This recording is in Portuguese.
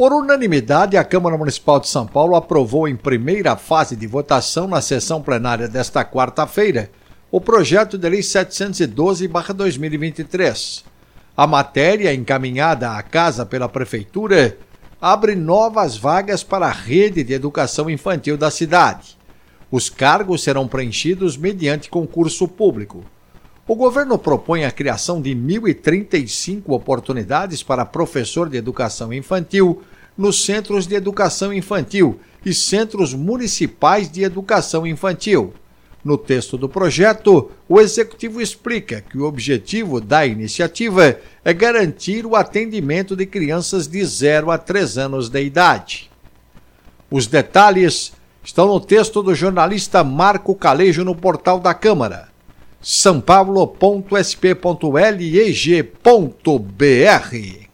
Por unanimidade, a Câmara Municipal de São Paulo aprovou em primeira fase de votação na sessão plenária desta quarta-feira o projeto de lei 712/2023. A matéria encaminhada à casa pela prefeitura abre novas vagas para a rede de educação infantil da cidade. Os cargos serão preenchidos mediante concurso público. O governo propõe a criação de 1.035 oportunidades para professor de educação infantil nos centros de educação infantil e centros municipais de educação infantil. No texto do projeto, o executivo explica que o objetivo da iniciativa é garantir o atendimento de crianças de 0 a 3 anos de idade. Os detalhes estão no texto do jornalista Marco Calejo no portal da Câmara sãopaulo.sp.leg.br